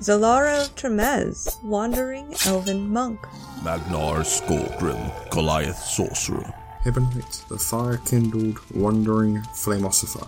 Zalara Tremez, Wandering Elven Monk. Magnar Skullgrim, Goliath Sorcerer. Hibonite, the fire-kindled, wandering flamosopher.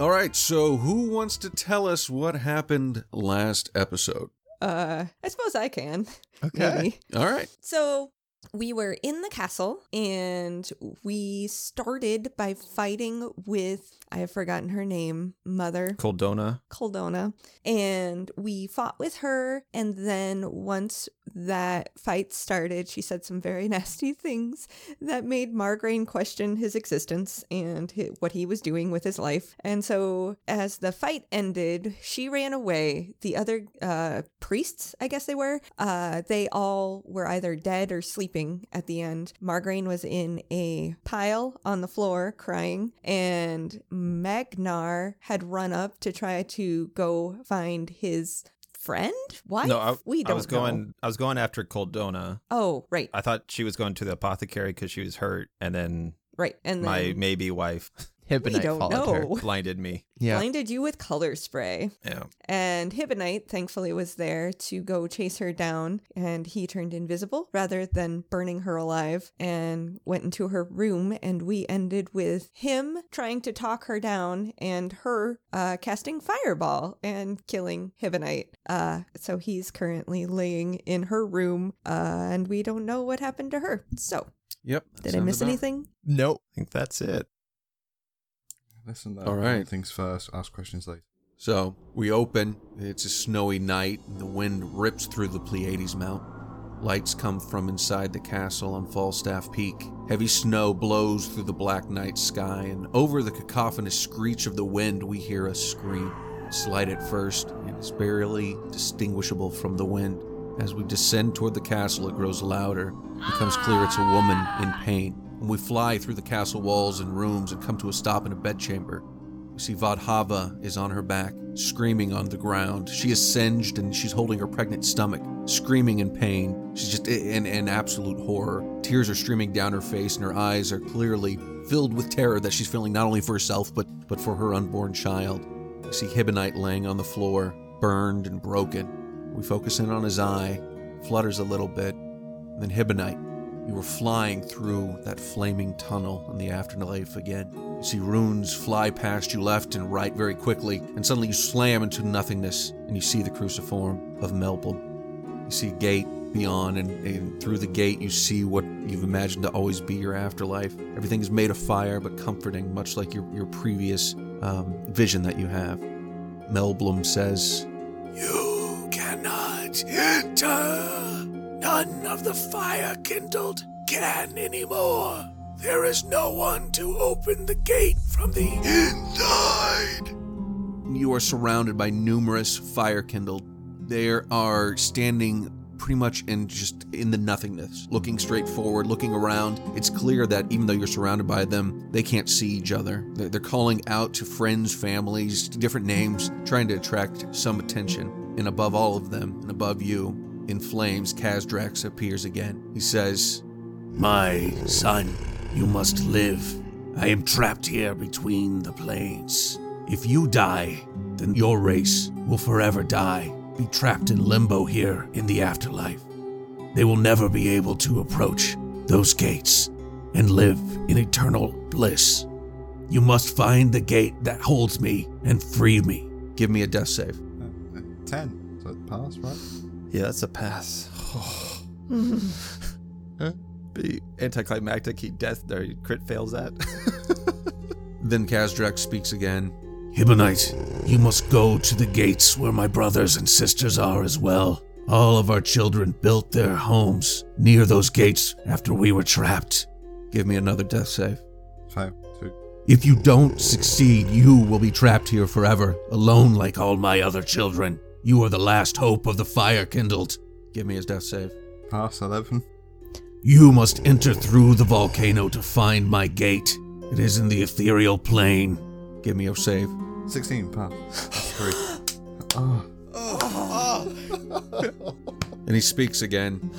All right, so who wants to tell us what happened last episode? Uh, I suppose I can. Okay. Maybe. All right. So we were in the castle and we started by fighting with I have forgotten her name, Mother Coldona. Coldona, and we fought with her. And then once that fight started, she said some very nasty things that made Margraine question his existence and hi- what he was doing with his life. And so, as the fight ended, she ran away. The other uh, priests, I guess they were, uh, they all were either dead or sleeping at the end. Margraine was in a pile on the floor crying, and Magnar had run up to try to go find his friend. Why? No, I, we don't I was going. know. I was going after Coldona. Oh, right, I thought she was going to the apothecary because she was hurt, and then right. And then my maybe wife Hibonite don't followed her. know. blinded me. Yeah. blinded you with color spray. Yeah. And Hibonite, thankfully, was there to go chase her down, and he turned invisible rather than burning her alive and went into her room. And we ended with him trying to talk her down and her uh, casting Fireball and killing Hibonite. Uh, so he's currently laying in her room, uh, and we don't know what happened to her. So, Yep. did I miss about- anything? Nope. I think that's it. Listen, All right. Things first, ask questions later. So we open. It's a snowy night, and the wind rips through the Pleiades Mount. Lights come from inside the castle on Falstaff Peak. Heavy snow blows through the black night sky, and over the cacophonous screech of the wind, we hear a scream. Slight at first, and it's barely distinguishable from the wind. As we descend toward the castle, it grows louder. It becomes clear it's a woman in pain. We fly through the castle walls and rooms and come to a stop in a bedchamber. We see Vadhava is on her back, screaming on the ground. She is singed and she's holding her pregnant stomach, screaming in pain. She's just in, in absolute horror. Tears are streaming down her face, and her eyes are clearly filled with terror that she's feeling not only for herself, but, but for her unborn child. We see Hibonite laying on the floor, burned and broken. We focus in on his eye, flutters a little bit, then Hibonite. You were flying through that flaming tunnel in the afterlife again. You see runes fly past you left and right very quickly, and suddenly you slam into nothingness, and you see the cruciform of Melblum. You see a gate beyond, and, and through the gate you see what you've imagined to always be your afterlife. Everything is made of fire, but comforting, much like your, your previous um, vision that you have. Melblum says, You cannot enter. None of the fire kindled can anymore. There is no one to open the gate from the inside. You are surrounded by numerous fire kindled. There are standing pretty much in just in the nothingness, looking straight forward, looking around. It's clear that even though you're surrounded by them, they can't see each other. They're calling out to friends, families, different names, trying to attract some attention. And above all of them, and above you, in flames, Kazdrax appears again. He says, My son, you must live. I am trapped here between the planes. If you die, then your race will forever die, be trapped in limbo here in the afterlife. They will never be able to approach those gates and live in eternal bliss. You must find the gate that holds me and free me. Give me a death save. Uh, uh, Ten. So it pass, right? Yeah, that's a pass. Be anticlimactic. He death or he crit fails that. Then Kazdrax speaks again. Hibonite, you must go to the gates where my brothers and sisters are as well. All of our children built their homes near those gates after we were trapped. Give me another death save. Fail. Two. If you don't succeed, you will be trapped here forever, alone like all my other children. You are the last hope of the fire kindled. Give me his death save. Pass. Eleven. You must enter through the volcano to find my gate. It is in the ethereal plane. Give me a save. 16, pass. Three. Oh. And he speaks again.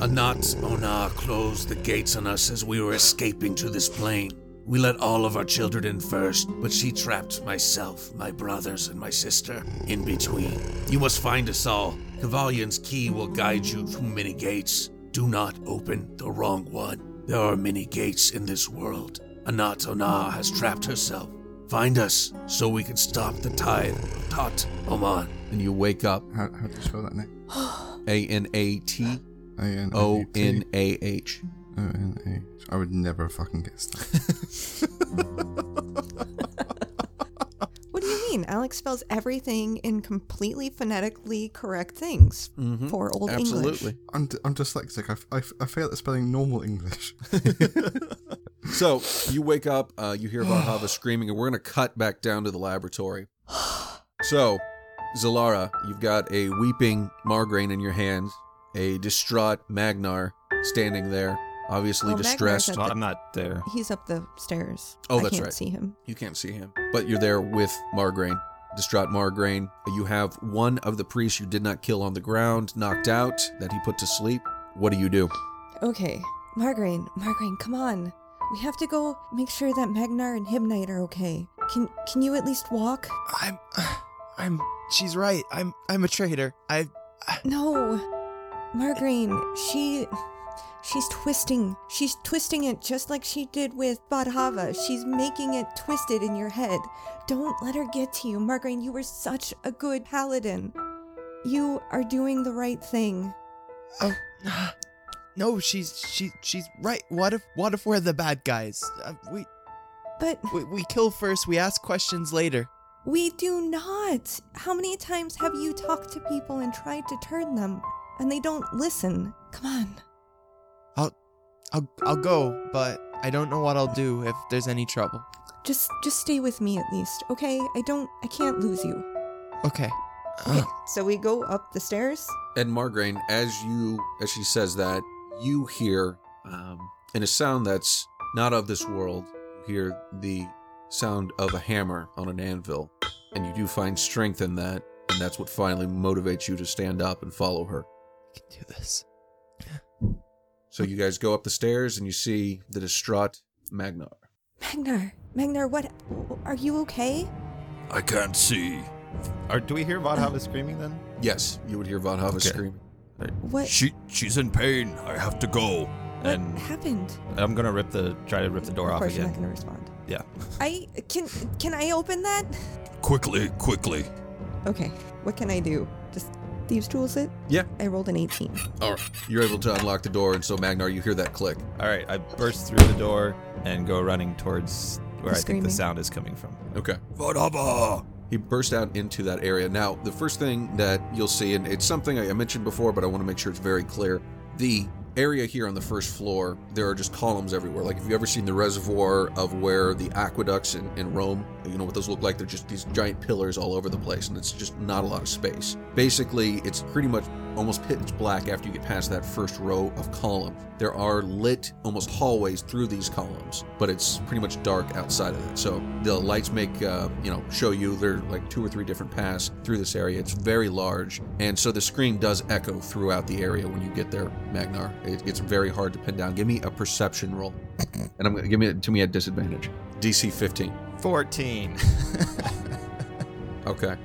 Anat Ona closed the gates on us as we were escaping to this plane. We let all of our children in first, but she trapped myself, my brothers, and my sister in between. You must find us all. Cavalion's key will guide you through many gates. Do not open the wrong one. There are many gates in this world. Anat Ona has trapped herself. Find us so we can stop the tide of Tat Oman. And you wake up. How, how do you spell that name? A N A T A-N-A-T. O N A H. O-N-A. I would never fucking guess that. What do you mean? Alex spells everything in completely phonetically correct things Mm-hmm. for Old English. Absolutely. I'm, d- I'm dyslexic. I, f- I, f- I fail at spelling normal English. So you wake up, uh, you hear Vadhava screaming, and we're going to cut back down to the laboratory. So, Zalara, you've got a weeping Margraine in your hands, a distraught Magnar standing there, obviously Well, distressed. at the- I'm not there. He's up the stairs. Oh, I that's can't right. see him. You can't see him, but you're there with Margraine. Distraught Margraine. You have one of the priests you did not kill on the ground, knocked out, that he put to sleep. What do you do? Okay, Margarine, Margarine, come on. We have to go make sure that Magnar and Hibonite are okay. Can can you at least walk? I'm. I'm. She's right. I'm. I'm a traitor. I. No, Margarine, she she's twisting. She's twisting it just like she did with Vadhava. She's making it twisted in your head. Don't let her get to you, Margarine. You were such a good paladin. You are doing the right thing. Oh. No, she's she she's right. What if what if we're the bad guys? Uh, we, But we we kill first. We ask questions later. We do not. How many times have you talked to people and tried to turn them and they don't listen? Come on. I'll I'll go, but I don't know what I'll do if there's any trouble. Just just stay with me at least, okay? I don't I can't lose you. Okay. Okay. So we go up the stairs. And Margraine, as you as she says that, you hear um, in a sound that's not of this world, you hear the sound of a hammer on an anvil, and you do find strength in that, and that's what finally motivates you to stand up and follow her. I can do this. So you guys go up the stairs, and you see the distraught Magnar. Magnar, Magnar, what are you okay? I can't see. Or do we hear Vodhava screaming then? Yes, you would hear Vadhava Okay. screaming. What She she's in pain. I have to go. what And happened? I'm gonna rip the try to rip the door of off course you're not gonna respond. Yeah. I can can I open that? Quickly, quickly. Okay. What can I do? Just thieves tools it? Yeah. I rolled an 18. All right, you're able to unlock the door, and so Magnar, you hear that click. All right, I burst through the door and go running towards where The I think the sound is coming from. Okay. Vadhava! He burst out into that area. Now, the first thing that you'll see, and it's something I mentioned before, but I want to make sure it's very clear. The area here on the first floor, there are just columns everywhere. Like, if you've ever seen the reservoir of where the aqueducts in, in Rome, you know what those look like? They're just these giant pillars all over the place, and it's just not a lot of space. Basically, it's pretty much almost pitch black after you get past that first row of columns. There are lit almost hallways through these columns, but it's pretty much dark outside of it. So the lights make, uh, you know, show you there are like two or three different paths through this area. It's very large, and so the screen does echo throughout the area when you get there, Magnar. It, it's very hard to pin down. Give me a perception roll, and I'm gonna give me it to me at disadvantage. DC 15. 14. Okay.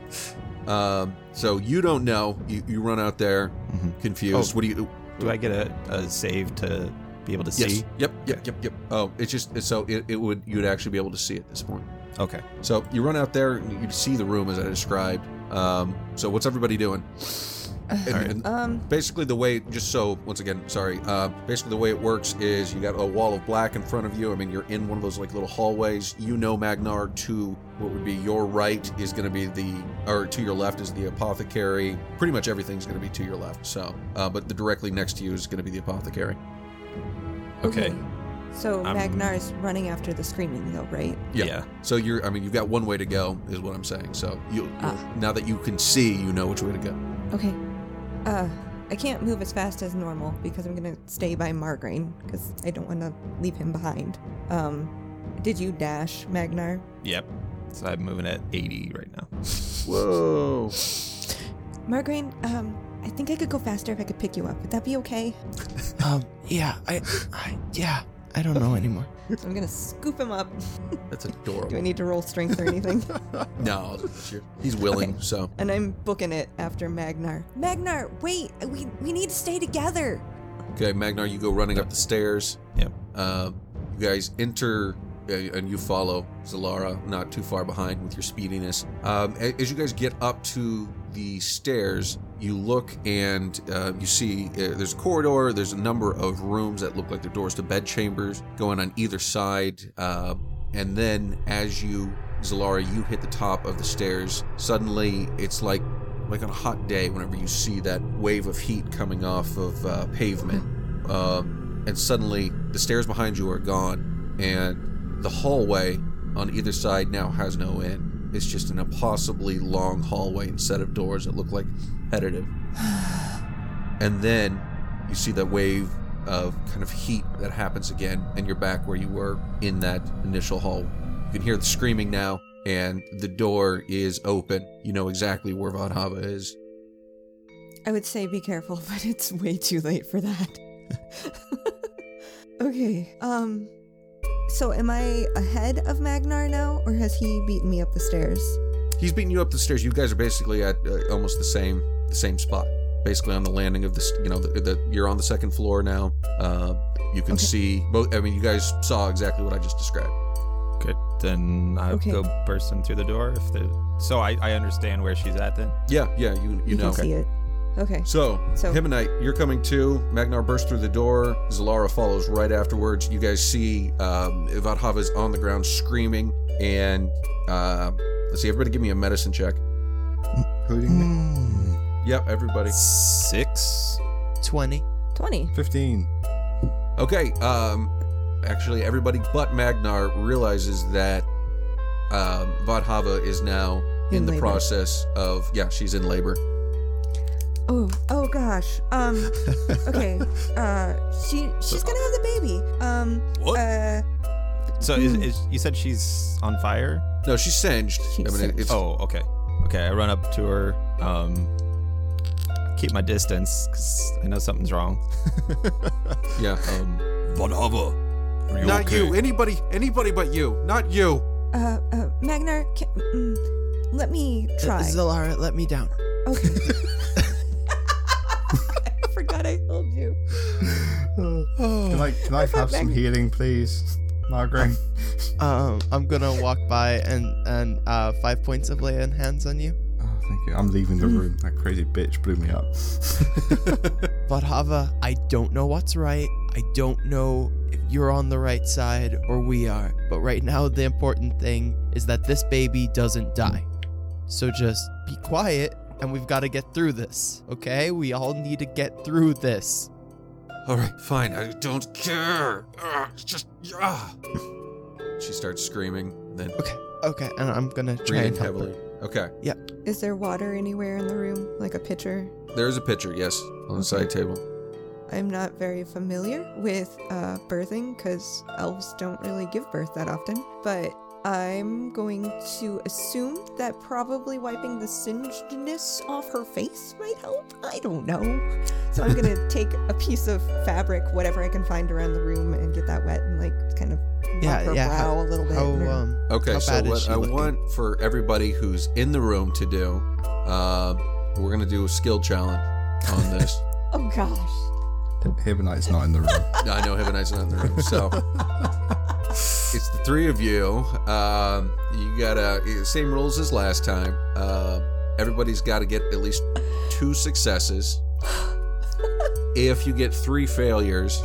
Um, so you don't know. You, you run out there Mhm. confused. Oh. What do you? Do I get a, a save to be able to see? Yes. see? Yep. Yep. Yep. Yep. Oh, it's just so it, it would you would actually be able to see at this point. Okay. So you run out there and you see the room as I described. Um, so what's everybody doing? And- Alright. and Um basically, the way just so once again, sorry. Uh, basically, the way it works is you got a wall of black in front of you. I mean, you're in one of those like little hallways. You know, Magnar to what would be your right is going to be the, or to your left is the apothecary. Pretty much everything's going to be to your left. So, uh, but the directly next to you is going to be the apothecary. Okay. So I'm- Magnar is running after the screaming though, right? Yeah. Yeah. So you're, I mean, you've got one way to go, is what I'm saying. So you, Ah. now that you can see, you know which way to go. Okay. Uh I can't move as fast as normal because I'm gonna stay by Margraine because I don't want to leave him behind. Um, did you dash, Magnar? Yep. So I'm moving at 80 right now. Whoa. Margraine, um, I think I could go faster if I could pick you up. Would that be okay? Um, yeah, I, I, yeah, I don't know anymore. So I'm gonna scoop him up. That's adorable. Do I need to roll strength or anything? No, he's willing, Okay. so. and I'm booking it after Magnar. Magnar, wait! We we need to stay together. Okay, Magnar, you go running up the stairs. Yep. Uh, you guys enter, uh, and you follow Zalara, not too far behind with your speediness. Um, as you guys get up to the stairs, you look and uh, you see uh, there's a corridor. There's a number of rooms that look like they're doors to bed chambers going on either side. Uh, and then as you, Zalara, you hit the top of the stairs. Suddenly, it's like like on a hot day whenever you see that wave of heat coming off of uh, pavement um, and suddenly the stairs behind you are gone and the hallway on either side now has no end it's just an impossibly long hallway and set of doors that look like repetitive and then you see that wave of kind of heat that happens again and you're back where you were in that initial hall you can hear the screaming now and the door is open you know exactly where Vadhava is I would say be careful, but it's way too late for that. okay. Um. So am I ahead of Magnar now, or has he beaten me up the stairs? He's beating you up the stairs. You guys are basically at uh, almost the same the same spot. Basically on the landing of this, you know, the, the, you're on the second floor now. Uh, you can Okay. see both. I mean, you guys saw exactly what I just described. Good. Then I Okay. go bursting through the door. If the so I, I understand where she's at then. Yeah, yeah, you you, know. can see it. Okay. So, So- Hibonite, you're coming too. Magnar bursts through the door. Zalara follows right afterwards. You guys see um, Vadhava's on the ground screaming, and uh, let's see. Everybody, give me a medicine check. Including me. Yep, everybody. Six. Twenty. Twenty. 15. Okay, um, actually, everybody but Magnar realizes that um, Vadhava is now in, In the labor. process of, yeah, she's in labor. Oh. Oh gosh. Um. Okay. uh. She. She's gonna have the baby. Um. What? Uh. So is, is you said she's on fire? No, she's singed. She's I mean, singed. it's, Oh, okay. Okay, I run up to her. Um, keep my distance because I know something's wrong. yeah. um, Vadhava, are you Not okay? you. Anybody. Anybody but you. Not you. Uh. Uh. Magnar. Can, mm, let me try. Zalara, let me down. Okay. I forgot I told you. Can I, can I thought have some Maggie- healing, please, Margaret? Um, I'm gonna walk by and and uh, five points of lay on hands on you. Oh, thank you. I'm leaving the room. That crazy bitch blew me up. Vadhava, I don't know what's right. I don't know if you're on the right side or we are. But right now, the important thing is that this baby doesn't die. So just be quiet and we've got to get through this, okay? We all need to get through this. All right, fine. I don't care. Ugh, it's just. ah. she starts screaming, then Okay, okay, and I'm gonna try breathing and help heavily. her. Okay. Is there water anywhere in the room, like a pitcher? There's a pitcher, yes, on the side table. I'm not very familiar with uh, birthing because elves don't really give birth that often, but I'm going to assume that probably wiping the singedness off her face might help. I don't know. So I'm going to take a piece of fabric, whatever I can find around the room, and get that wet and like kind of mop Yeah, her yeah. brow How, a little bit. how, and- um, Okay, How so bad is what she I looking? want for everybody who's in the room to do, uh, we're gonna do a skill challenge on this. oh gosh. Hibonite's not in the room. I know Hibonite's not in the room, so it's the three of you. Um, you gotta same rules as last time. Uh, everybody's got to get at least two successes. if you get three failures,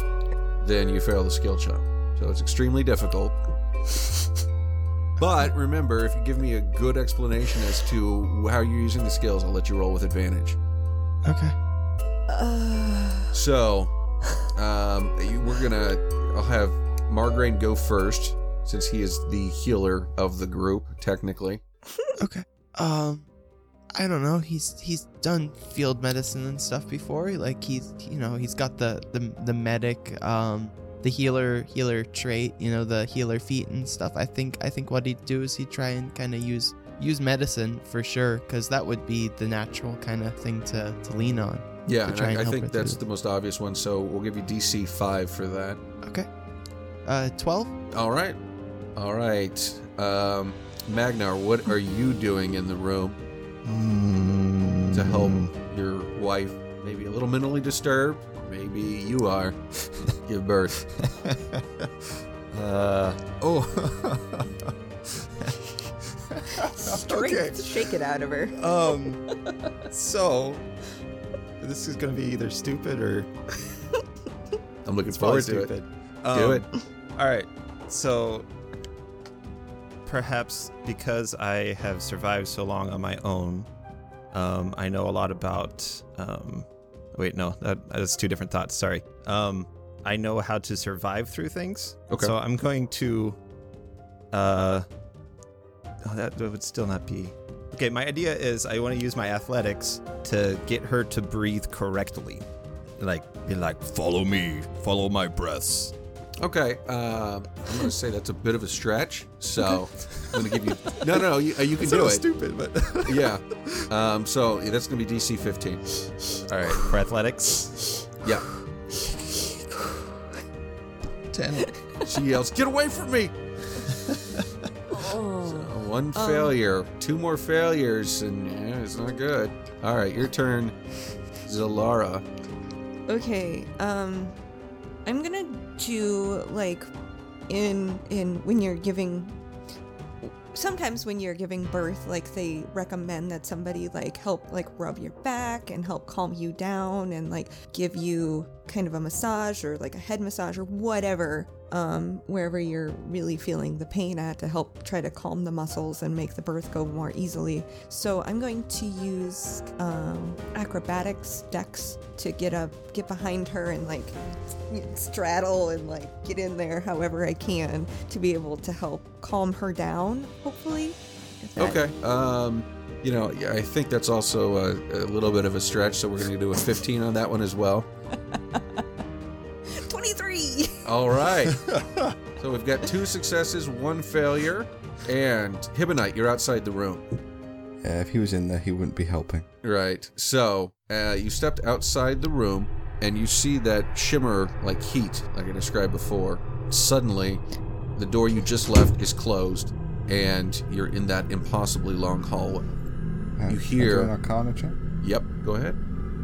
then you fail the skill check. So it's extremely difficult. But remember, if you give me a good explanation as to how you're using the skills, I'll let you roll with advantage. okay. Uh, So, um, we're gonna. I'll have Margraine go first, since he is the healer of the group, technically. Okay. Um, I don't know. He's he's done field medicine and stuff before. Like he's you know he's got the the the medic um the healer healer trait. You know the healer feat and stuff. I think I think what he'd do is he'd try and kind of use use medicine for sure because that would be the natural kind of thing to to lean on. Yeah, and I, I think that's through. the most obvious one. So we'll give you DC five for that. Okay. Uh, twelve. All right, all right. Um, Magnar, what are you doing in the room to help your wife? Maybe a little mentally disturbed. Maybe you are. Give birth. uh, oh. Strength, shake it out of her. um. So, this is gonna be either stupid or I'm looking forward to it. Stupid. Do Um, it. All right. So, perhaps because I have survived so long on my own, um, I know a lot about. Um, wait, no, that, that's two different thoughts. Sorry. Um, I know how to survive through things. Okay. So I'm going to. Uh, oh, that would still not be. Okay, my idea is I want to use my athletics to get her to breathe correctly. Like, be like, Follow me. Follow my breaths. Okay, uh, I'm going to say that's a bit of a stretch. So I'm going to give you. No, no, no. You, uh, you can It's do little it. stupid, but Yeah. Um, so yeah, that's going to be DC 15. all right for athletics. Yeah. Ten. She yells, "Get away from me!" Oh. One failure, two more failures, and yeah, it's not good. All right, your turn, Zalara. Okay, um I'm gonna do like in in when you're giving sometimes when you're giving birth like they recommend that somebody like help like rub your back and help calm you down and like give you kind of a massage or like a head massage or whatever um wherever you're really feeling the pain at to help try to calm the muscles and make the birth go more easily so i'm going to use um acrobatics dex to get up get behind her and like straddle and like get in there however I can to be able to help calm her down, hopefully. Okay. Um, you know, I think that's also a, a little bit of a stretch, so we're going to do a 15 on that one as well. 23! All right. so we've got two successes, one failure, and Hibonite, you're outside the room. Yeah, if he was in there, he wouldn't be helping. Right. So uh, you stepped outside the room, and you see that shimmer like heat, like I described before. Suddenly, the door you just left is closed, and you're in that impossibly long hallway. Uh, You hear- an Arcana check. Yep. Go ahead.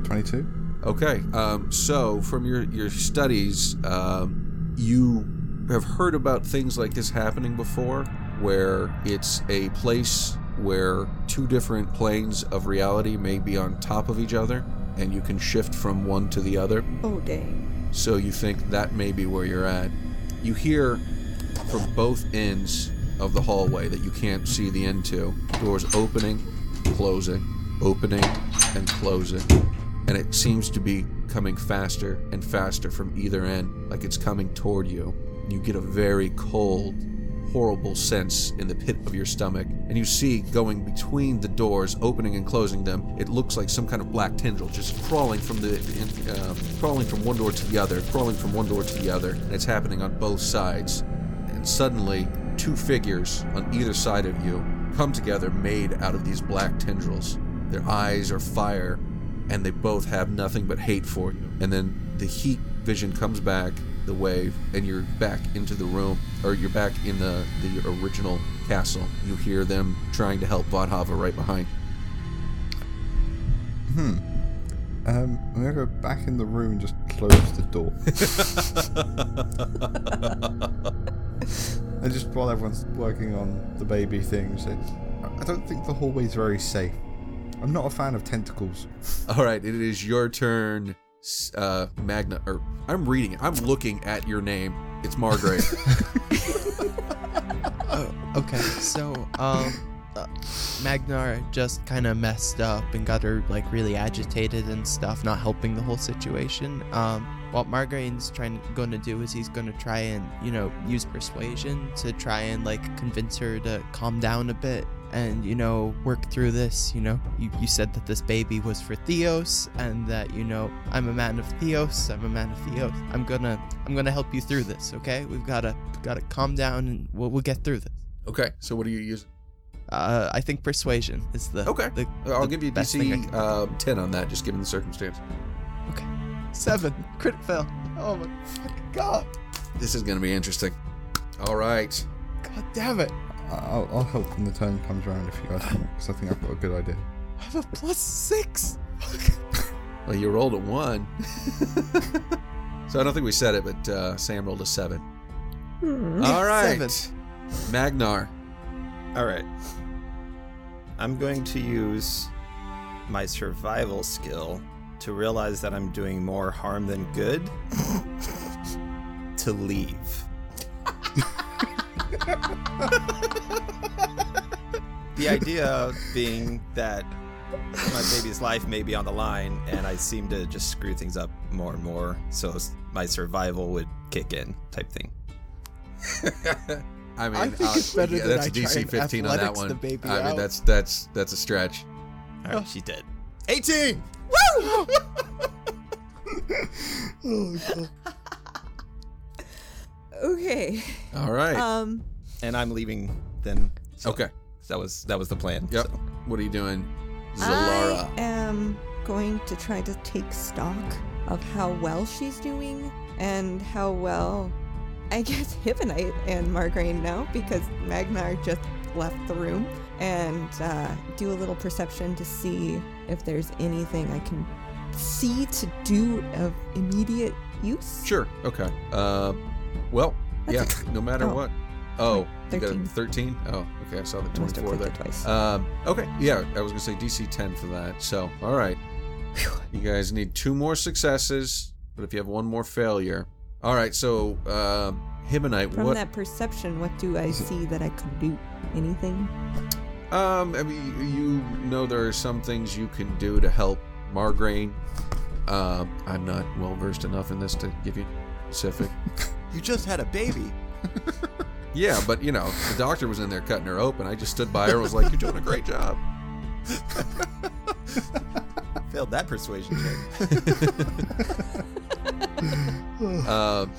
Twenty-two. Okay. Um, so, from your your studies, um, you have heard about things like this happening before, where it's a place where two different planes of reality may be on top of each other, and you can shift from one to the other. Oh, dang. So you think that may be where you're at. You hear from both ends of the hallway that you can't see the end to doors opening, closing, opening, and closing. And it seems to be coming faster and faster from either end, like it's coming toward you. You get a very cold, horrible sense in the pit of your stomach, and you see going between the doors, opening and closing them, it looks like some kind of black tendril just crawling from the, uh, crawling from one door to the other, crawling from one door to the other, and it's happening on both sides. And suddenly, two figures on either side of you come together, made out of these black tendrils. Their eyes are fire, and they both have nothing but hate for you. And then the heat vision comes back, the wave, and you're back into the room, or you're back in the, the original castle. You hear them trying to help Vodhava right behind. Um, I'm gonna go back in the room and just close the door. and just while everyone's working on the baby thing, say, I don't think the hallway's very safe. I'm not a fan of tentacles. All right, it is your turn, s- uh, Magna. Or I'm reading it. I'm looking at your name. It's Margaret. Oh, okay. So, um, uh, Magnar just kind of messed up and got her like really agitated and stuff, not helping the whole situation. Um, what Margarine's trying going to do is he's going to try and you know use persuasion to try and like convince her to calm down a bit and you know work through this you know you, you said that this baby was for theos and that you know i'm a man of theos i'm a man of theos i'm gonna i'm gonna help you through this okay we've gotta gotta calm down and we'll, we'll get through this Okay, so what are you using? uh, i think persuasion is the Okay. the, I'll the give you DC um, 10 on that, just given the circumstance. Okay, seven crit fail oh my god This is to be interesting. All right. god damn it I'll, I'll help when the turn comes around if you guys want, because I think I've got a good idea. i have a plus six Fuck. Well, you rolled a one. so I don't think we said it, but uh, Sam rolled a seven. Hmm. All right. Seven. Magnar. All right. I'm going to use my survival skill to realize that I'm doing more harm than good to leave. The idea being that my baby's life may be on the line and I seem to just screw things up more and more, so my survival would kick in type thing. I mean, I think uh, it's better yeah, that that's I a DC fifteen on that one. the baby I mean, that's that's that's a stretch. All right, she's dead. 18! Okay. All right. Um, And I'm leaving then. so okay. That was that was the plan. Yep. so. What are you doing, Zalara? I am going to try to take stock of how well she's doing and how well I guess Hibonite and Margarine know because Magnar just left the room and uh, do a little perception to see if there's anything I can see to do of immediate use. Sure. Okay. Uh, well, yeah. That's No matter Oh. what. Oh, you got a 13. 13? Oh, okay. I saw the I 24 there. twice. Um, okay, yeah, I was gonna say DC 10 for that. So, all right, you guys need two more successes, but if you have one more failure, all right. So, um, Hibonite, From what? that perception, what do I see that I can do? Anything? Um, I mean, you know there are some things you can do to help Margraine. Um, I'm not well versed enough in this to give you specific. You just had a baby. yeah, but you know, the doctor was in there cutting her open. I just stood by her and was like, "You're doing a great job." Failed that persuasion check. Um,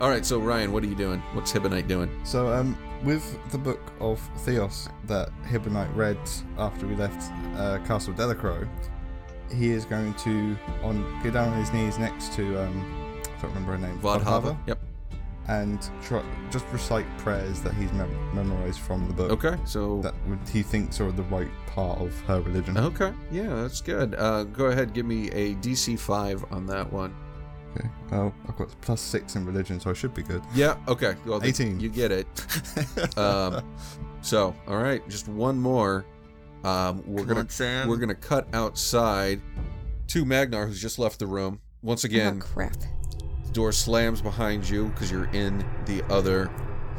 all right, so Ryan, what are you doing? What's Hibonite doing? So, um, with the book of Theos that Hibonite read after we left uh, Castle Delacroix, he is going to on go down on his knees next to um, I don't remember her name, Vodhava. Yep. and try, just recite prayers that he's mem- memorized from the book. Okay, so That he thinks are the right part of her religion. okay, yeah, that's good. Uh, go ahead, give me a DC five on that one. Okay. Oh, I've got plus six in religion, so I should be good. Yeah. Okay. Well, then 18. You get it. Um, so, all right, just one more. Um, we're gonna we're gonna cut outside to Magnar, who's just left the room. Once again, oh, crap. The door slams behind you because you're in the other.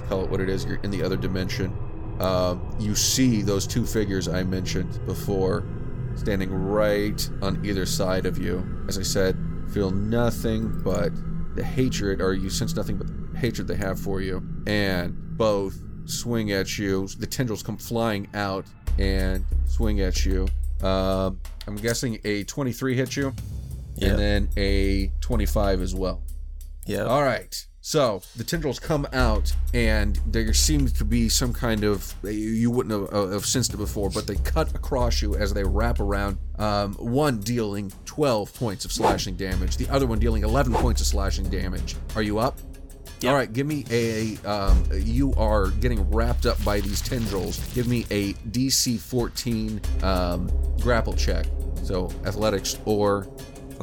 Call it what it is. You're in the other dimension. Um, you see those two figures I mentioned before, standing right on either side of you. As I said, feel nothing but the hatred, or you sense nothing but the hatred they have for you, and both swing at you. The tendrils come flying out and swing at you. Um, I'm guessing a 23 hits you, Yep. and then a 25 as well. Yeah. All right. So the tendrils come out, and there seems to be some kind of you wouldn't have, uh, have sensed it before, but they cut across you as they wrap around. Um, one dealing 12 points of slashing damage, the other one dealing 11 points of slashing damage. Are you up? All right. Give me a. Um, you are getting wrapped up by these tendrils. Give me a DC 14 um, grapple check. So athletics or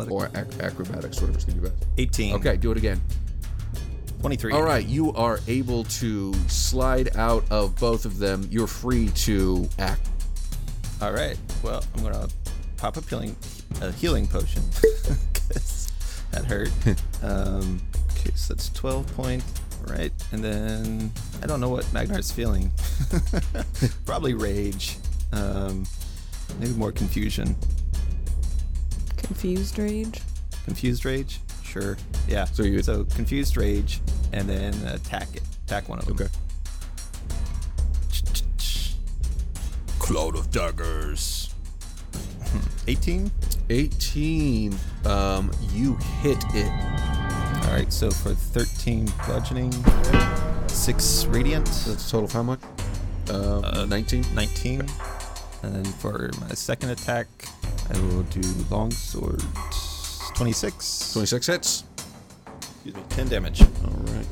Athletics. or ac- acrobatics, whatever's gonna be best. 18. Okay, do it again. 23. All right, you are able to slide out of both of them. You're free to act. All right. Well, I'm gonna pop a healing, a healing potion. that hurt. um, okay, so that's 12 point. Right, and then I don't know what Magnar's feeling. Probably rage. Um, maybe more confusion. Confused rage. Confused rage. Sure. Yeah. So you- so confused rage, and then attack it. Attack one of them. Okay. Cloud of daggers. 18. 18. Um, you hit it. All right. So for 13 bludgeoning, six radiant, That's a total of how much? Uh, 19. 19, and then for my second attack, I will do longsword 26. 26 hits. Excuse me. 10 damage. All right.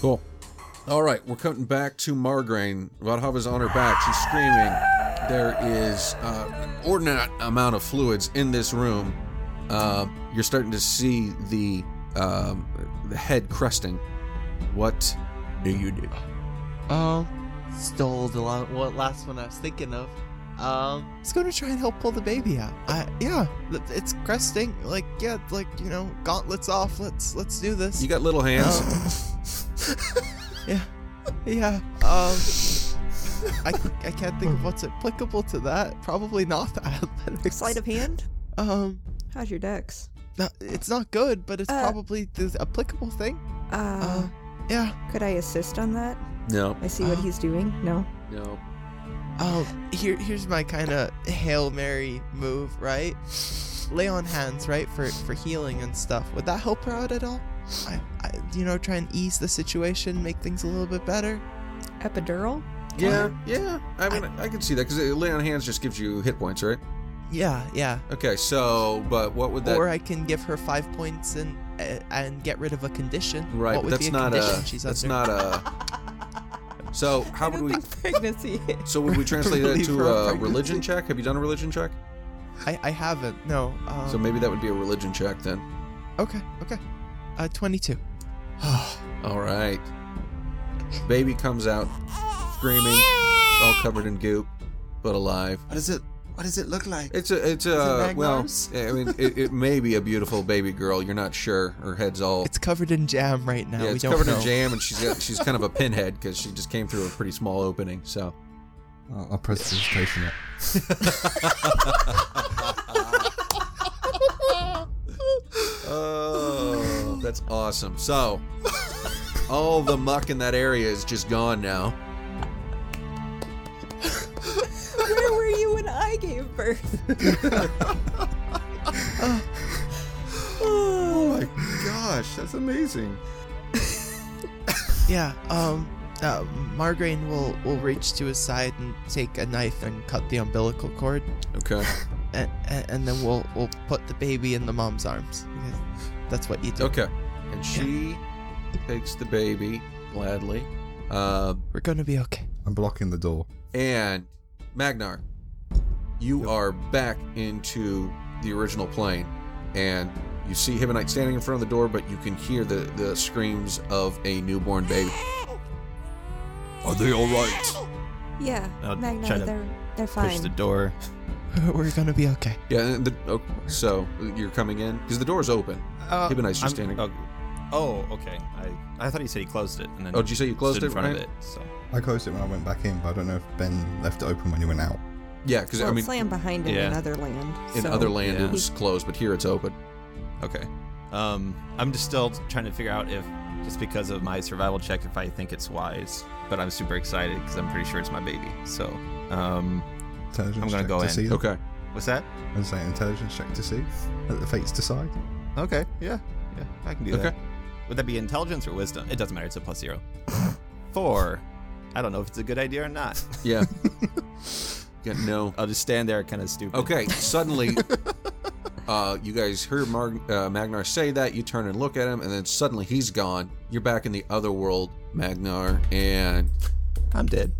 Cool. All right, we're cutting back to Margraine. Vadhava's on her back. She's screaming. There is uh, an ordinate amount of fluids in this room. Uh, you're starting to see the um, the head cresting. What do you do? Um, stole the la- what last one I was thinking of. Um, it's gonna try and help pull the baby out. I yeah, it's cresting. Like yeah, like you know, gauntlets off. Let's let's do this. You got little hands. yeah, yeah. Um, I I can't think of what's applicable to that. Probably not athletics. Sleight of hand? Um, How's your dex? no, it's not good, but it's Uh, probably the applicable thing. Uh, Uh, yeah. could I assist on that? No, I see what Uh, he's doing. No. no. Oh, here, here's my kind of hail mary move, right? Lay on hands, right, for for healing and stuff. Would that help her out at all? I, I, you know, try and ease the situation, make things a little bit better. Epidural? Yeah, yeah. I mean, I, can see that because lay on hands just gives you hit points, right? Yeah, yeah. Okay, so but what would that? Or I can give her five points and uh, and get rid of a condition. right, What but that's be a not condition a. she's That's under? not a. So how would we? pregnancy So would we translate that to her a religion check? Have you done a religion check? I, I haven't. No. Um, So maybe that would be a religion check then. Okay. Okay. Uh, twenty-two. All right. Baby comes out screaming, all covered in goop, but alive. What does it? What does it look like? It's a, it's a, uh, well, I mean, it, it may be a beautiful baby girl. You're not sure. Her head's all, It's covered in jam right now. yeah, we it's don't covered know. in jam, and she's got, she's kind of a pinhead because she just came through a pretty small opening. So, I'll, I'll prestidigitation it. oh, that's awesome. So, all the muck in that area is just gone now. Where were you when I gave birth? Oh my gosh, that's amazing. Yeah, um, uh, Margraine will will reach to his side and take a knife and cut the umbilical cord, Okay. and, and, and then we'll we'll put the baby in the mom's arms. That's what you do. Okay. And she takes the baby gladly. Uh, We're gonna be okay. I'm blocking the door. and Magnar, you are back into the original plane, and you see Hibonite standing in front of the door, but you can hear the, the screams of a newborn baby. Are they all right? Yeah, I'll Magna, try to they're they're fine. Push the door. We're gonna be okay. Yeah, and the, oh, so you're coming in because the door's open. Uh, Hibonite's just I'm- standing. Oh, oh, okay. I I thought he said he closed it and then. Oh, did you say you closed stood it, in front Ryan? of it? So I closed it when I went back in, but I don't know if Ben left it open when he went out. Yeah, because well, I mean, it's slammed behind him in Yeah. other land. in so- other land Yeah. it was closed, but here it's open. okay. Um, I'm just still trying to figure out if just because of my survival check, if I think it's wise. But I'm super excited because I'm pretty sure it's my baby. So, um, Intelligence I'm gonna check go to in. see. Okay. what's that? I'm saying intelligence check to see. Let the fates decide. Okay. Yeah. Yeah. I can do Okay. that. Would that be intelligence or wisdom? It doesn't matter. It's a plus zero. Four. I don't know if it's a good idea or not. Yeah. yeah no. I'll just stand there, kind of stupid. Okay, suddenly, uh, you guys hear Mar- uh, Magnar say that. You turn and look at him, and then suddenly he's gone. You're back in the other world, Magnar, and I'm dead.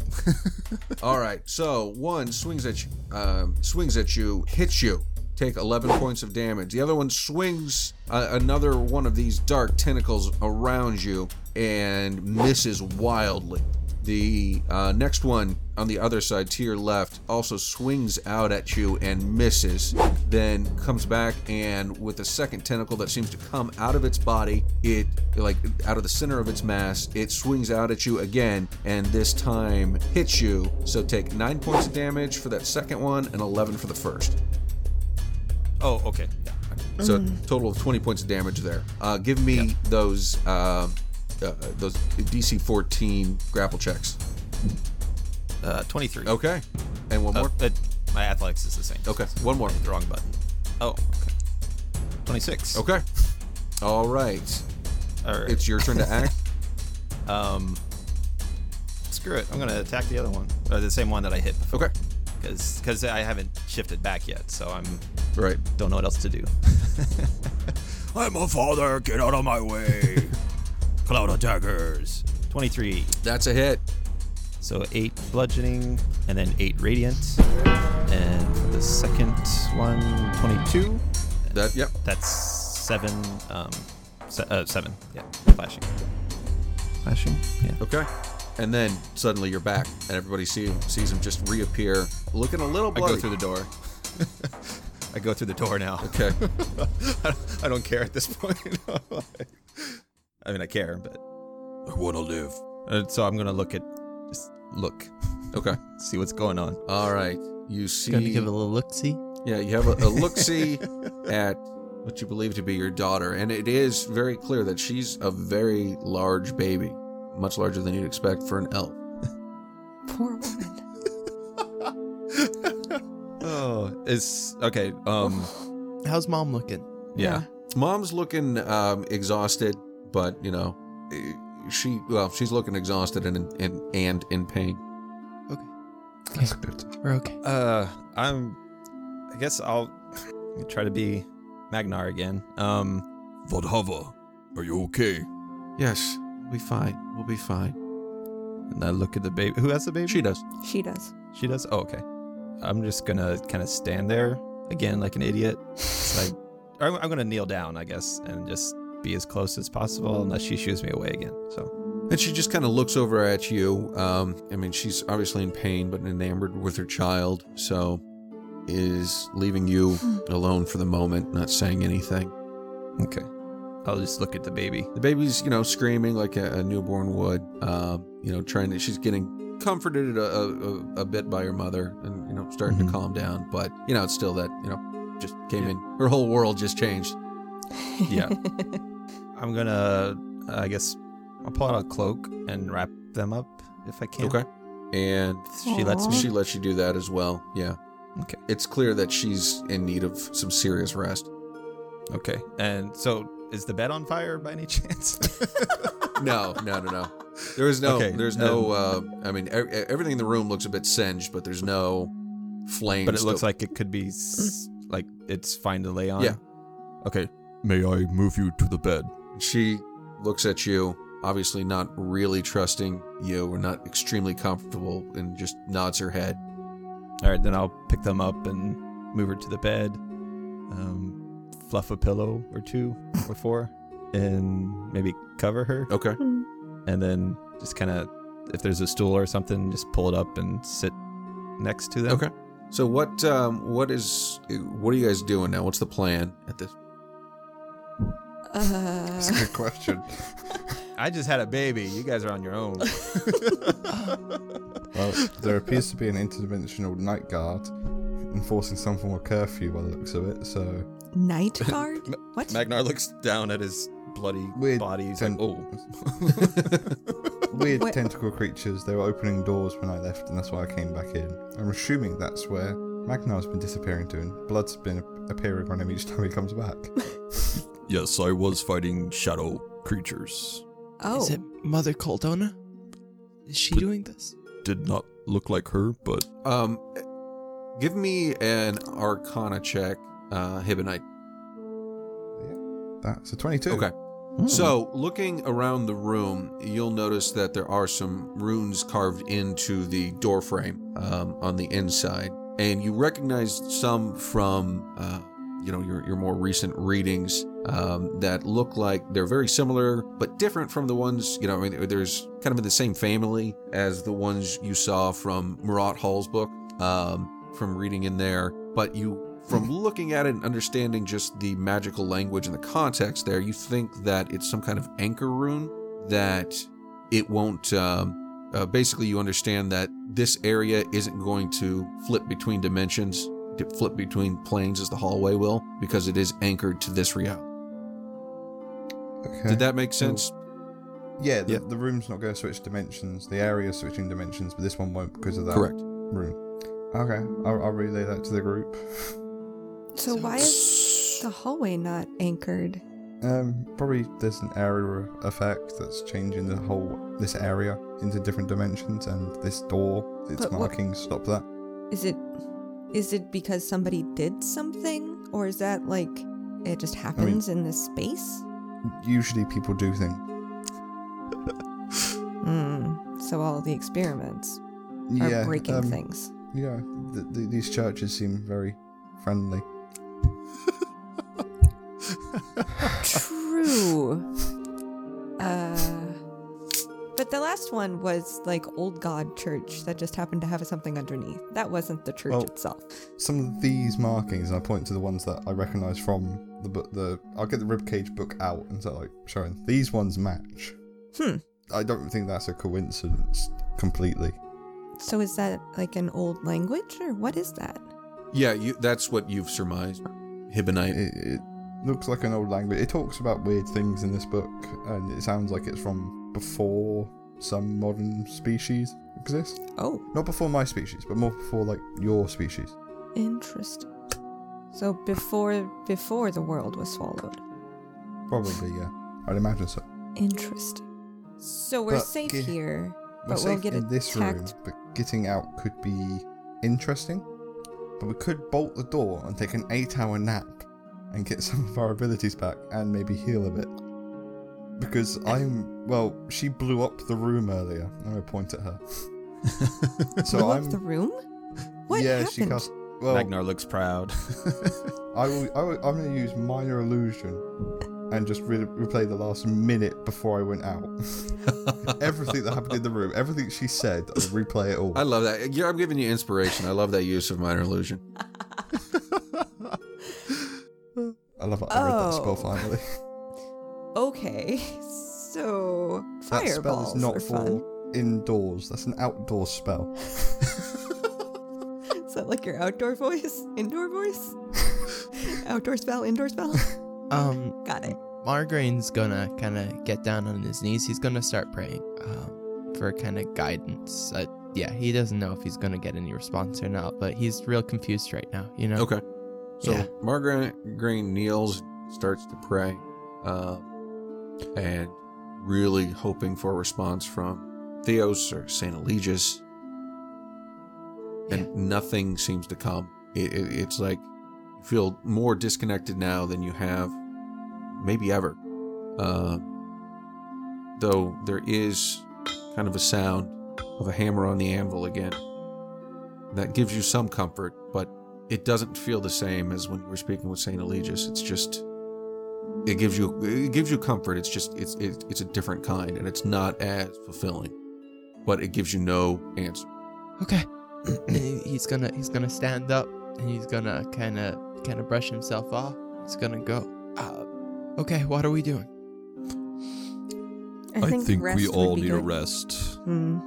all right. So one swings at you, um, swings at you, hits you. Take 11 points of damage. The other one swings uh, another one of these dark tentacles around you and misses wildly. The uh, next one on the other side to your left also swings out at you and misses. Then comes back and with a second tentacle that seems to come out of its body, it like out of the center of its mass, it swings out at you again and this time hits you. So take nine points of damage for that second one and 11 for the first. Oh, okay. Yeah. So total of 20 points of damage there. Uh, give me those uh, uh, those DC 14 grapple checks. Uh, 23. Okay. And one Oh, more. uh, my athletics is the same. Okay. One more. The wrong button. Oh, okay. 26. Okay. All right. All right. It's your turn to act. Um, screw it. I'm gonna attack the other one, or the same one that I hit before. Okay. Because I haven't shifted back yet, so I'm Right. don't know what else to do. I'm a father. Get out of my way. Cloud attackers. 23. That's a hit. So eight bludgeoning, and then eight radiant, and the second one 22. That. Yep. That's seven. Um, se- uh, seven. Yeah, flashing. Flashing. Yeah. Okay. And then suddenly you're back, and everybody see, sees him just reappear, looking a little I go through the door. I go through the door now. Okay. I don't care at this point. I mean, I care, but I want to live. uh, so I'm gonna look at, just look, Okay. see what's going on. All right. You see. Gonna give it a little look see. Yeah, you have a, a look see at what you believe to be your daughter, and it is very clear that she's a very large baby, much larger than you'd expect for an elf. Poor woman. Oh, it's okay. Um, How's mom looking? yeah. Mom's looking um, exhausted, but you know, she well, she's looking exhausted and and and in pain. That's good. We're okay. Uh, I'm. I guess I'll try to be Magnar again. Um, Vadhava, are you okay? Yes, we'll be fine. We'll be fine. and I look at the baby. Who has the baby? She does. She does. She does. Oh, okay. I'm just gonna kind of stand there again, like an idiot. Like I'm, I'm gonna kneel down, I guess, and just be as close as possible, unless she shoos me away again. So And she just kind of looks over at you. Um, I mean, she's obviously in pain, but enamored with her child, so is leaving you alone for the moment, not saying anything. okay, I'll just look at the baby. The baby's, you know, screaming like a, a newborn would. Um, you know, trying to. She's getting comforted a, a, a- bit by her mother, and you know, starting Mhm. to calm down. But you know, it's still that you know, just came in. Her whole world just changed. Yeah. I'm gonna, I guess, I'll pull out a cloak and wrap them up if I can. Okay. And She lets me. she lets you do that as well. Yeah. Okay. It's clear that she's in need of some serious rest. Okay. And so, is the bed on fire by any chance? No, no, no, no. There is no. Okay, there's no. Uh, I mean, e- everything in the room looks a bit singed, but there's no flames. but it looks to- like it could be s- like it's fine to lay on. Yeah. Okay. May I move you to the bed? She looks at you, obviously not really trusting you or not extremely comfortable, and just nods her head. All right, then I'll pick them up and move her to the bed. Um, fluff a pillow or two or four, and maybe cover her, Okay. and then just kind of, if there's a stool or something, just pull it up and sit next to them. Okay. So what? Um, what is? What are you guys doing now? What's the plan at this? That's a good question. I just had a baby. You guys are on your own. Well, there appears to be an interdimensional night guard enforcing some form of curfew by the looks of it, so night guard? What? Magnar looks down at his bloody Weird body. He's ten- like, oh. weird Wait. tentacle creatures. They were opening doors when I left, and that's why I came back in. I'm assuming that's where Magnar's been disappearing to, and blood's been appearing on him each time he comes back. Yes, I was fighting shadow creatures. Oh. Is it Mother Coldona? Is she But- doing this? Did not look like her, but Um, give me an Arcana check, uh, Hibonite. That's a 22. Okay. So, looking around the room, you'll notice that there are some runes carved into the doorframe um, on the inside, and you recognize some from, uh, you know, your your more recent readings um, that look like they're very similar but different from the ones, you know, I mean, there's kind of in the same family as the ones you saw from Murat Hall's book, um, from reading in there, but you from looking at it and understanding just the magical language and the context there, you think that it's some kind of anchor rune that it won't. Um, uh, basically, you understand that this area isn't going to flip between dimensions, flip between planes as the hallway will because it is anchored to this reality. Okay. Did that make sense? Yeah, the, Yeah. the room's not going to switch dimensions. The area's switching dimensions, but this one won't because of that Correct. room. Okay, I'll, I'll relay that to the group. So why is the hallway not anchored? Um, probably there's an area effect that's changing the whole this area into different dimensions, and this door, its But what- stop that. Is it is it because somebody did something or is that like it just happens in this space? Usually, people do things. Hmm. So all the experiments are Yeah, breaking um, things. Yeah, th th these churches seem very friendly. True. Uh but the last one was like old god church that just happened to have something underneath. That wasn't the church Well- itself. Some of these markings, and I point to the ones that I recognise from the book. The I'll get the ribcage book out and start like showing these ones match. Hmm. I don't think that's a coincidence completely. So is that like an old language or what is that? Yeah, you, that's what you've surmised. Hibonite. It, it looks like an old language. It talks about weird things in this book, and it sounds like it's from before some modern species exist. Oh, Not before my species, but more before like your species. interesting. So before before the world was swallowed. Probably, yeah. I'd imagine so. Interesting. So we're But safe ge- here, We're but we'll safe get in this room, but getting out could be interesting. But we could bolt the door and take an eight-hour nap and get some of our abilities back and maybe heal a bit. Because I'm well, she blew up the room earlier. I'm gonna point at her. so Blew up I'm the room? What yeah, happened? she cast. Well, Magnar looks proud. I will, I will. I'm gonna use minor illusion and just re- replay the last minute before I went out. everything that happened in the room, everything she said, I'll replay it all. I love that. Yeah, I'm giving you inspiration. I love that use of minor illusion. I love it. I read that spell Oh. finally. Okay, so That spell is not for fun. indoors. That's an outdoor spell. Is that like your outdoor voice, indoor voice, outdoor spell, indoor spell? Um, Got it. Margraine's gonna kind of get down on his knees. He's gonna start praying um, for kind of guidance. Uh, yeah, he doesn't know if he's gonna get any response or not, but he's real confused right now. You know. Okay. So Yeah. Margraine kneels, starts to pray, uh, and really hoping for a response from Theos or Saint Eligius, and nothing seems to come. It, it, it's like you feel more disconnected now than you have maybe ever. Uh, though there is kind of a sound of a hammer on the anvil again. That gives you some comfort, but it doesn't feel the same as when you were speaking with Saint Eligius. It's just it gives you it gives you comfort. It's just it's it's, it's a different kind, and it's not as fulfilling, but it gives you no answer. Okay. And he- he's gonna he's gonna stand up and he's gonna kind of kind of brush himself off. He's gonna go. Uh, okay, what are we doing? I I think, think, we all be need a rest. Hmm.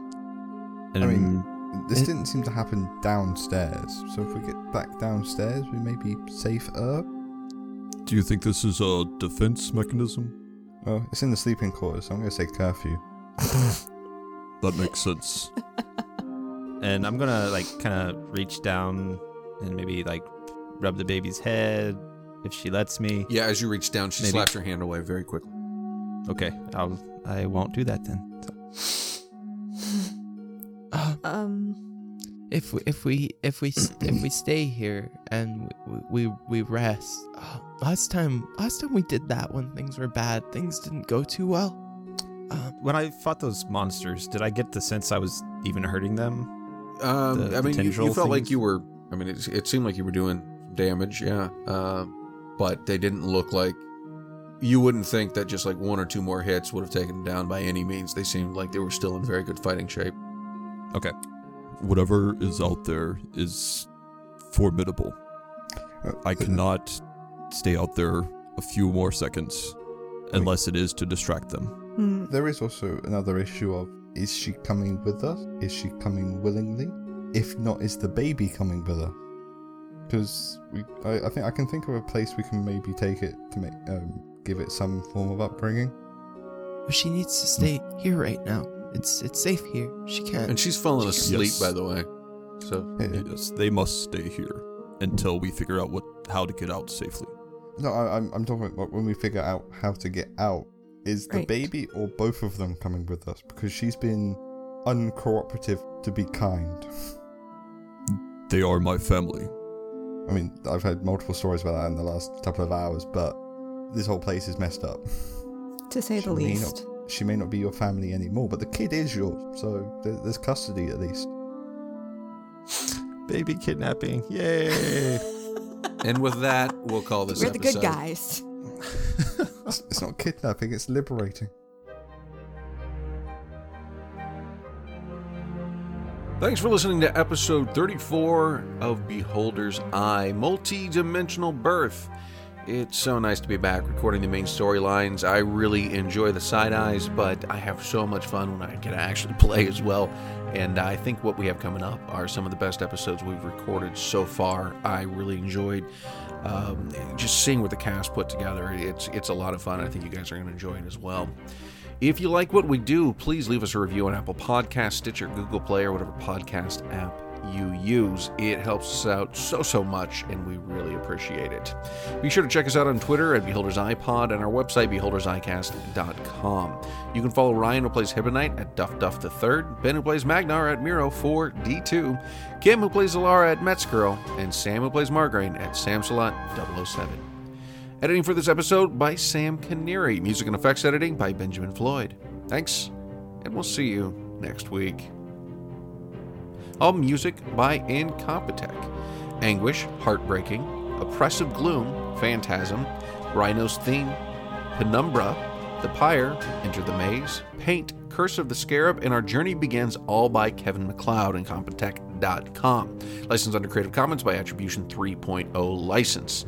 And I mean, this It- didn't seem to happen downstairs. So if we get back downstairs, we may be safer. Do you think this is a defense mechanism? Well, it's in the sleeping quarters, so I'm gonna say curfew. That makes sense. and I'm gonna like kind of reach down and maybe like rub the baby's head if she lets me. Yeah, as you reach down, she Maybe. slaps your hand away very quickly. Okay, I'll I won't do that then. Uh, Um. if we if we if we if we stay here and we we, we rest. Uh, last time last time we did that when things were bad, things didn't go too well. Um, When I fought those monsters, did I get the sense I was even hurting them? Um, The- I the mean, you, you tendril felt like you were. I mean, it, it seemed like you were doing damage, yeah. Um, but they didn't look like. You wouldn't think that just like one or two more hits would have taken them down by any means. They seemed like they were still in very good fighting shape. Okay. Whatever is out there is formidable. Uh, I cannot stay out there a few more seconds unless it is to distract them. Hmm. There is also another issue of is she coming with us? Is she coming willingly? If not, is the baby coming with us? because we I, I think I can think of a place we can maybe take it to make um, give it some form of upbringing. But she needs to stay here right now. It's it's safe here. She can't. And she's fallen asleep, Yes. by the way. So Yeah. Yes, they must stay here until we figure out what how to get out safely. No, I, I'm I'm talking about when we figure out how to get out. Is the Right. baby or both of them coming with us? Because she's been uncooperative to be kind. They are my family. I mean, I've heard multiple stories about that in the last couple of hours, but this whole place is messed up. To say the She may least. not, she may not be your family anymore, but the kid is yours, so there's custody at least. Baby kidnapping. Yay. and with that, we'll call this We're the good guys. It's, it's not kidnapping; it's liberating. Thanks for listening to episode 34 of Beholder's Eye Multi Dimensional Birth. It's so nice to be back recording the main storylines. I really enjoy the side eyes, but I have so much fun when I can actually play as well. And I think what we have coming up are some of the best episodes we've recorded so far. I really enjoyed um, just seeing what the cast put together. It's it's a lot of fun. I think you guys are going to enjoy it as well. If you like what we do, please leave us a review on Apple Podcasts, Stitcher, Google Play, or whatever podcast app you use. It helps us out so, so much, and we really appreciate it. Be sure to check us out on Twitter at Beholder's iPod and our website, beholdersicast.com. You can follow Ryan, who plays Hibonite, at Duff Duff the Third, Ben, who plays Magnar, at Miro4D2, Kim, who plays Zalara, at Metzgirl, and Sam, who plays Margraine, at Samsalot007. Editing for this episode by Sam Canary. Music and effects editing by Benjamin Floyd. Thanks, and we'll see you next week. All music by Incompetech. Anguish, Heartbreaking, Oppressive Gloom, Phantasm, Rhino's Theme, Penumbra, The Pyre, Enter the Maze, Paint, Curse of the Scarab, and Our Journey Begins all by Kevin MacLeod and Competech.com. Licensed under Creative Commons by Attribution 3.0 license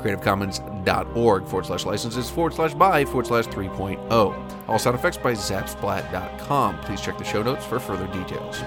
creativecommons.org forward slash licenses forward slash by forward slash 3.0. All sound effects by zapsplat.com. Please check the show notes for further details.